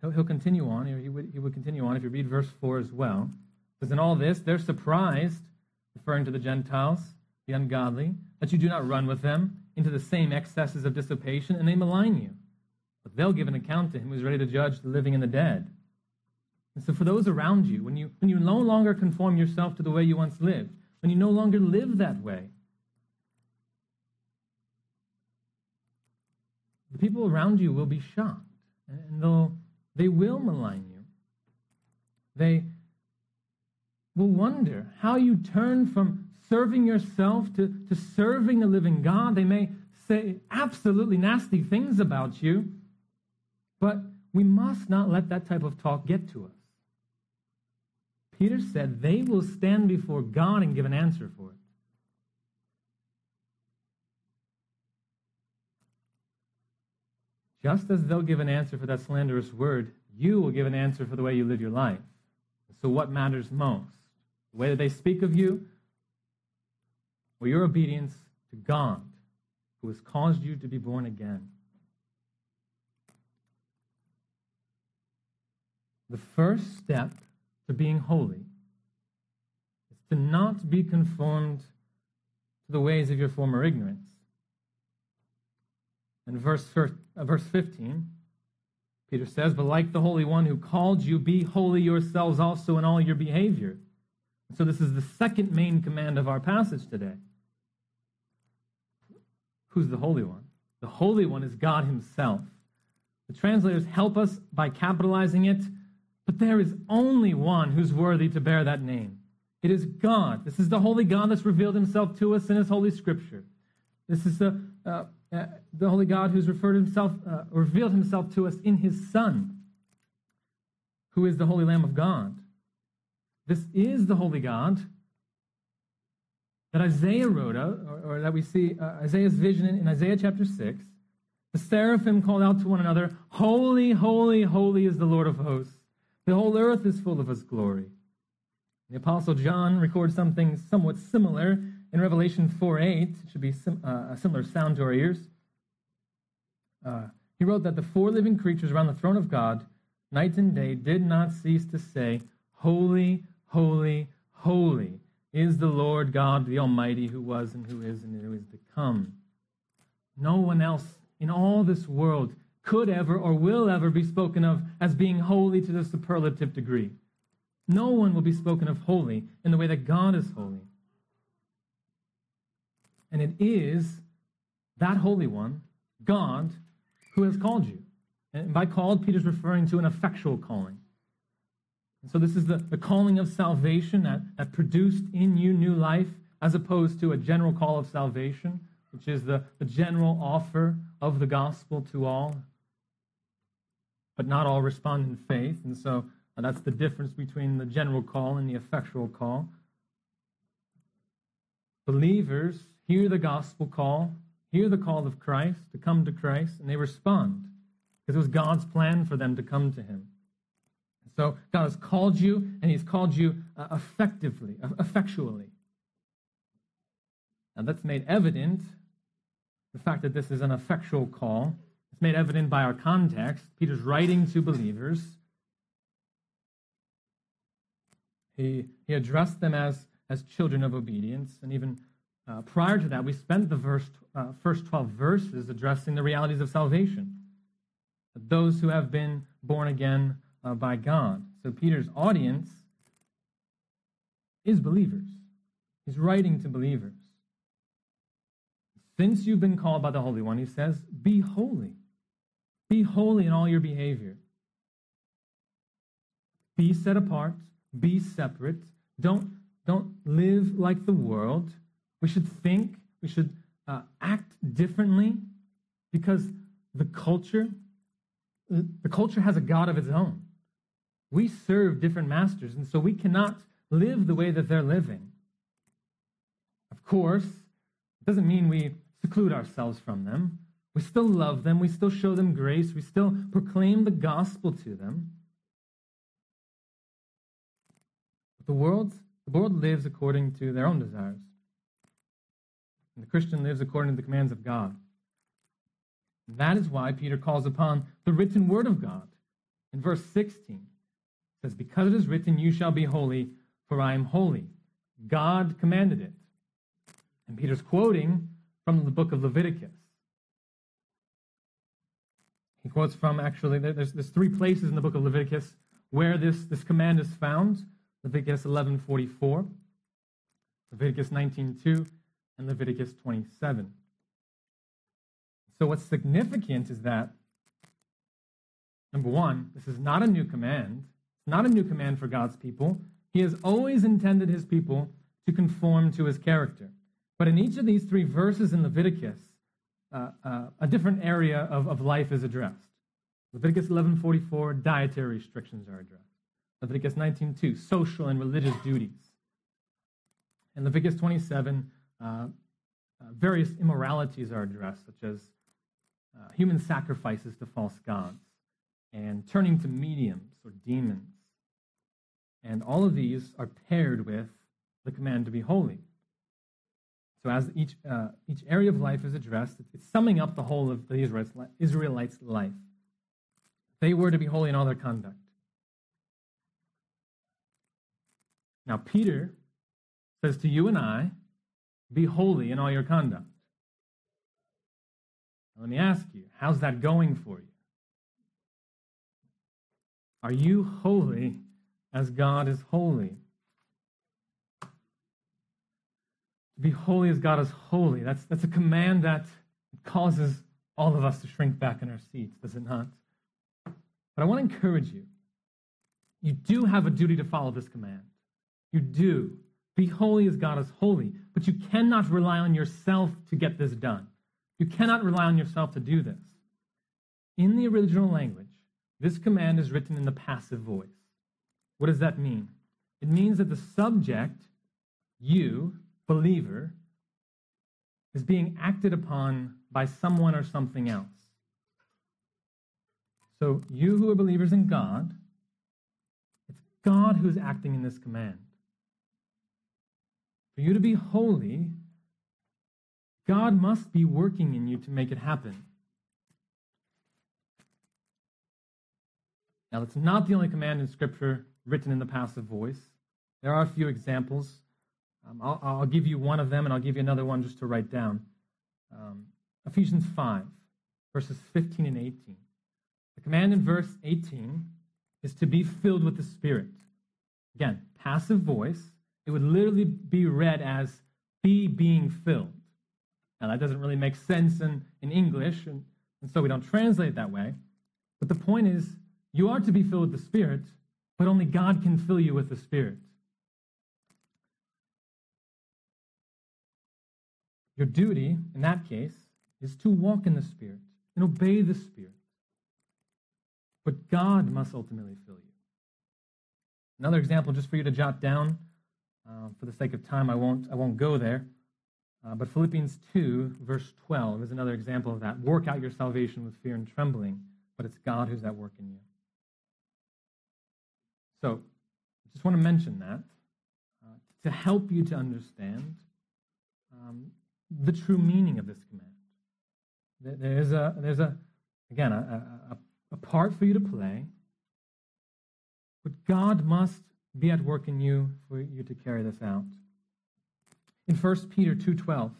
He'll, he'll continue on. He would, he would continue on if you read verse 4 as well. Because in all this, they're surprised, referring to the Gentiles, the ungodly, that you do not run with them into the same excesses of dissipation, and they malign you. But they'll give an account to him who's ready to judge the living and the dead. And so, for those around you, when you, when you no longer conform yourself to the way you once lived, when you no longer live that way, the people around you will be shocked and they'll, they will malign you. They will wonder how you turn from serving yourself to, to serving the living God. They may say absolutely nasty things about you, but we must not let that type of talk get to us. Peter said they will stand before God and give an answer for it. Just as they'll give an answer for that slanderous word, you will give an answer for the way you live your life. So, what matters most? The way that they speak of you, or your obedience to God, who has caused you to be born again? The first step to being holy is to not be conformed to the ways of your former ignorance. And verse, uh, verse 15, Peter says, But like the Holy One who called you, be holy yourselves also in all your behavior. So, this is the second main command of our passage today. Who's the Holy One? The Holy One is God Himself. The translators help us by capitalizing it but there is only one who's worthy to bear that name. It is God. This is the holy God that's revealed himself to us in his holy scripture. This is the, uh, uh, the holy God who's referred himself, uh, revealed himself to us in his Son, who is the holy Lamb of God. This is the holy God that Isaiah wrote of, or, or that we see uh, Isaiah's vision in, in Isaiah chapter 6. The seraphim called out to one another, Holy, holy, holy is the Lord of hosts. The whole earth is full of his glory. The Apostle John records something somewhat similar in Revelation 4 8. It should be sim- uh, a similar sound to our ears. Uh, he wrote that the four living creatures around the throne of God, night and day, did not cease to say, Holy, holy, holy is the Lord God, the Almighty, who was and who is and who is to come. No one else in all this world could ever or will ever be spoken of as being holy to the superlative degree. No one will be spoken of holy in the way that God is holy. And it is that Holy One, God, who has called you. And by called, Peter's referring to an effectual calling. And so this is the, the calling of salvation that, that produced in you new life, as opposed to a general call of salvation, which is the, the general offer of the gospel to all but not all respond in faith. And so uh, that's the difference between the general call and the effectual call. Believers hear the gospel call, hear the call of Christ to come to Christ, and they respond because it was God's plan for them to come to Him. So God has called you, and He's called you uh, effectively, effectually. And that's made evident the fact that this is an effectual call it's made evident by our context. Peter's writing to believers. He, he addressed them as, as children of obedience. And even uh, prior to that, we spent the verse, uh, first 12 verses addressing the realities of salvation. Those who have been born again uh, by God. So Peter's audience is believers. He's writing to believers. Since you've been called by the Holy One, he says, be holy be holy in all your behavior. Be set apart. Be separate. Don't, don't live like the world. We should think. We should uh, act differently because the culture, the culture has a God of its own. We serve different masters, and so we cannot live the way that they're living. Of course, it doesn't mean we seclude ourselves from them. We still love them. We still show them grace. We still proclaim the gospel to them. But the world, the world lives according to their own desires. And the Christian lives according to the commands of God. And that is why Peter calls upon the written word of God. In verse 16, it says, Because it is written, You shall be holy, for I am holy. God commanded it. And Peter's quoting from the book of Leviticus. He quotes from actually, there's, there's three places in the book of Leviticus where this, this command is found Leviticus 11:44, Leviticus 19:2, and Leviticus 27. So, what's significant is that, number one, this is not a new command. It's not a new command for God's people. He has always intended his people to conform to his character. But in each of these three verses in Leviticus, uh, uh, a different area of, of life is addressed. Leviticus 11:44, dietary restrictions are addressed. Leviticus 19:2, social and religious duties. In Leviticus 27, uh, uh, various immoralities are addressed, such as uh, human sacrifices to false gods and turning to mediums or demons. And all of these are paired with the command to be holy. So, as each, uh, each area of life is addressed, it's summing up the whole of the Israelites' life. They were to be holy in all their conduct. Now, Peter says to you and I, be holy in all your conduct. Now, let me ask you, how's that going for you? Are you holy as God is holy? To be holy as God is holy, that's, that's a command that causes all of us to shrink back in our seats, does it not? But I want to encourage you. You do have a duty to follow this command. You do. Be holy as God is holy. But you cannot rely on yourself to get this done. You cannot rely on yourself to do this. In the original language, this command is written in the passive voice. What does that mean? It means that the subject, you, believer, is being acted upon by someone or something else. So, you who are believers in God, it's God who's acting in this command. For you to be holy, God must be working in you to make it happen. Now, it's not the only command in Scripture written in the passive voice. There are a few examples. Um, I'll, I'll, give you one of them, and I'll give you another one just to write down. Um, Ephesians 5, verses 15 and 18. The command in verse 18 is to be filled with the Spirit. Again, passive voice it would literally be read as be being filled. Now, that doesn't really make sense in, in English, and, and so we don't translate that way. But the point is, you are to be filled with the Spirit, but only God can fill you with the Spirit. Your duty, in that case, is to walk in the Spirit and obey the Spirit. But God must ultimately fill you. Another example, just for you to jot down, uh, for the sake of time, I won't, I won't go there. Uh, but Philippians 2, verse 12, is another example of that. Work out your salvation with fear and trembling, but it's God who's at work in you. So, I just want to mention that uh, to help you to understand um, the true meaning of this command. There is a, there's a, again, a, a, a part for you to play, but God must be at work in you for you to carry this out. In 1 Peter 2:12,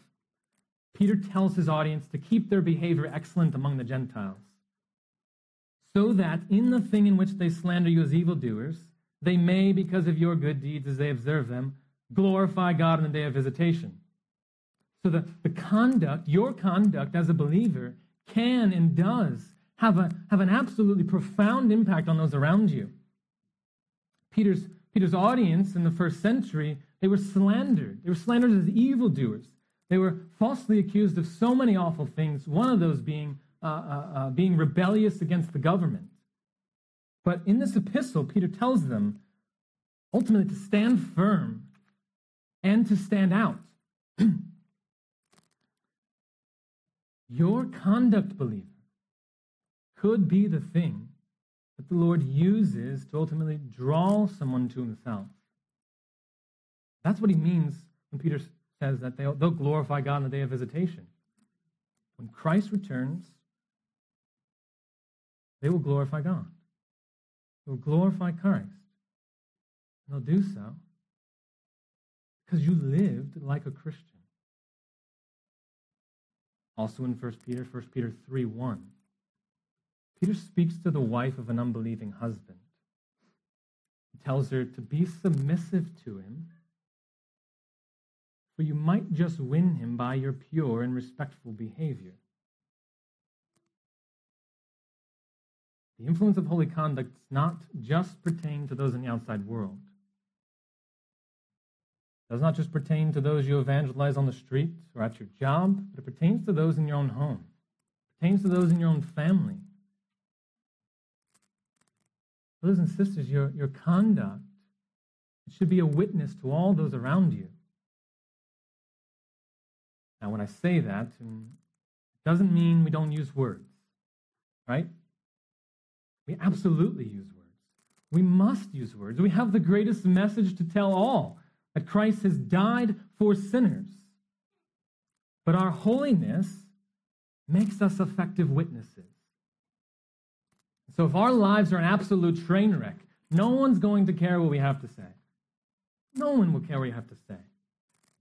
Peter tells his audience to keep their behavior excellent among the Gentiles, so that in the thing in which they slander you as evildoers, they may, because of your good deeds as they observe them, glorify God in the day of visitation. So the, the conduct, your conduct as a believer, can and does have, a, have an absolutely profound impact on those around you. Peter's Peter's audience in the first century, they were slandered. They were slandered as evildoers. They were falsely accused of so many awful things, one of those being, uh, uh, uh, being rebellious against the government. But in this epistle, Peter tells them ultimately to stand firm and to stand out. (clears throat) Your conduct, believer, could be the thing that the Lord uses to ultimately draw someone to himself. That's what he means when Peter says that they'll, they'll glorify God on the day of visitation. When Christ returns, they will glorify God. They will glorify Christ. And they'll do so because you lived like a Christian. Also in 1 Peter, 1 Peter 3 1. Peter speaks to the wife of an unbelieving husband. He tells her to be submissive to him, for you might just win him by your pure and respectful behavior. The influence of holy conduct does not just pertain to those in the outside world. Does not just pertain to those you evangelize on the street or at your job, but it pertains to those in your own home. It pertains to those in your own family. Brothers and sisters, your, your conduct it should be a witness to all those around you. Now, when I say that, it doesn't mean we don't use words, right? We absolutely use words. We must use words. We have the greatest message to tell all that Christ has died for sinners. But our holiness makes us effective witnesses. So if our lives are an absolute train wreck, no one's going to care what we have to say. No one will care what you have to say.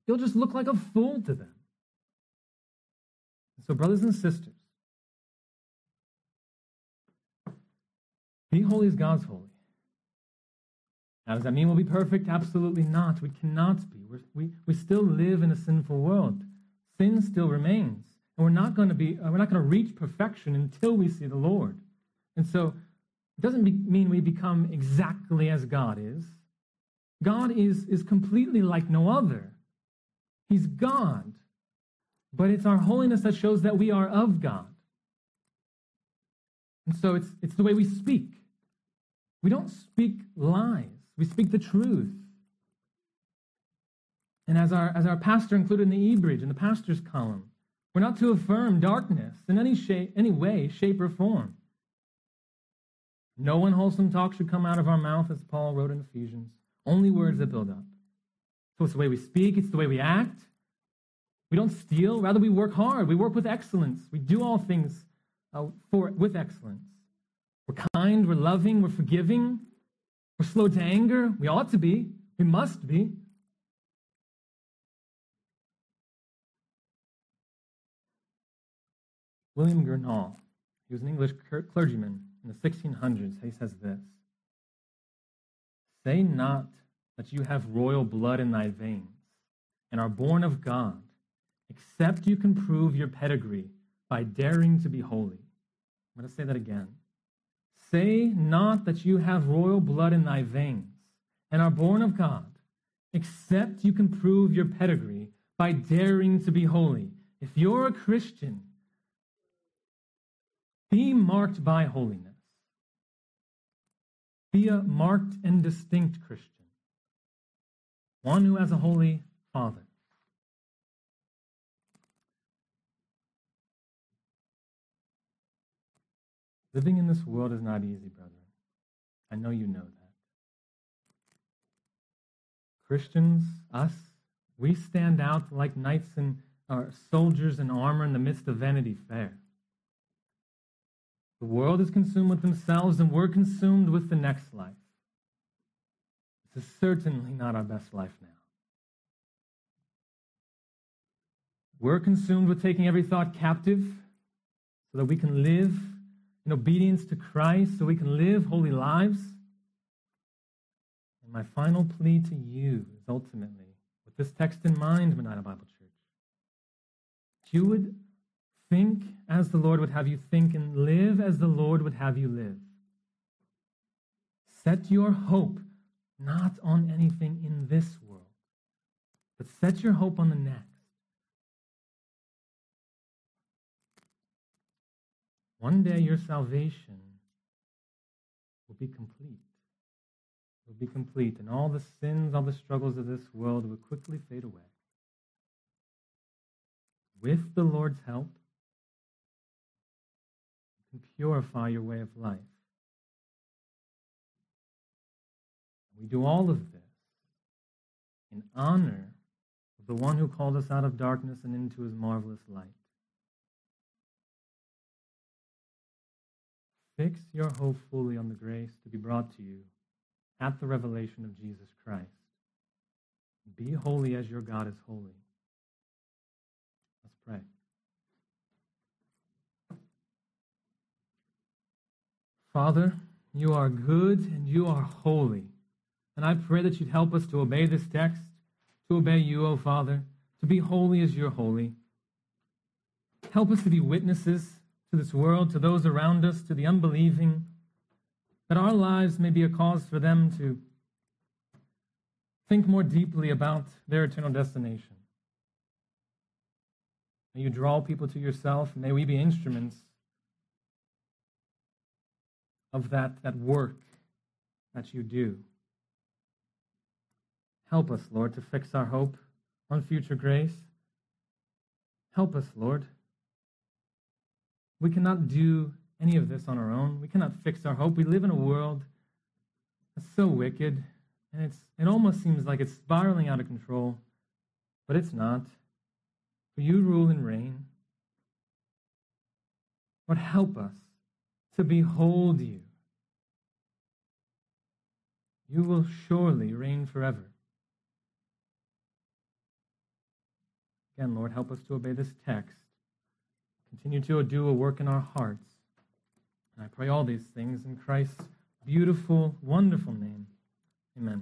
You'll just look like a fool to them. So, brothers and sisters, be holy as God's holy. Now, does that mean we'll be perfect? Absolutely not. We cannot be. We're, we we still live in a sinful world. Sin still remains, and we're not going to be. Uh, we're not going to reach perfection until we see the Lord. And so, it doesn't be, mean we become exactly as God is. God is, is completely like no other. He's God. But it's our holiness that shows that we are of God. And so it's, it's the way we speak. We don't speak lies, we speak the truth. And as our, as our pastor included in the e-bridge, in the pastor's column, we're not to affirm darkness in any, shape, any way, shape, or form. No unwholesome talk should come out of our mouth, as Paul wrote in Ephesians. Only words that build up. So it's the way we speak, it's the way we act. We don't steal, rather, we work hard. We work with excellence. We do all things uh, for, with excellence. We're kind, we're loving, we're forgiving, we're slow to anger. We ought to be, we must be. William Gurnall, he was an English clergyman in the 1600s. He says this Say not that you have royal blood in thy veins and are born of God, except you can prove your pedigree by daring to be holy. I'm going to say that again. Say not that you have royal blood in thy veins and are born of God, except you can prove your pedigree by daring to be holy. If you're a Christian, be marked by holiness. Be a marked and distinct Christian, one who has a holy Father. Living in this world is not easy, brother. I know you know that. Christians, us, we stand out like knights and soldiers in armor in the midst of Vanity Fair. The world is consumed with themselves, and we're consumed with the next life. This is certainly not our best life now. We're consumed with taking every thought captive so that we can live in obedience to Christ, so we can live holy lives. And my final plea to you is ultimately, with this text in mind, Medina Bible Church, that you would Think as the Lord would have you think and live as the Lord would have you live. Set your hope not on anything in this world, but set your hope on the next. One day your salvation will be complete. Will be complete, and all the sins, all the struggles of this world will quickly fade away. With the Lord's help, and purify your way of life. We do all of this in honor of the one who called us out of darkness and into his marvelous light. Fix your hope fully on the grace to be brought to you at the revelation of Jesus Christ. Be holy as your God is holy. Let's pray. Father, you are good and you are holy. And I pray that you'd help us to obey this text, to obey you, O Father, to be holy as you're holy. Help us to be witnesses to this world, to those around us, to the unbelieving, that our lives may be a cause for them to think more deeply about their eternal destination. May you draw people to yourself. May we be instruments of that, that work that you do. Help us, Lord, to fix our hope on future grace. Help us, Lord. We cannot do any of this on our own. We cannot fix our hope. We live in a world that's so wicked, and it's, it almost seems like it's spiraling out of control, but it's not. For you rule and reign. Lord, help us to behold you. You will surely reign forever. Again, Lord, help us to obey this text. Continue to do a work in our hearts. And I pray all these things in Christ's beautiful, wonderful name. Amen.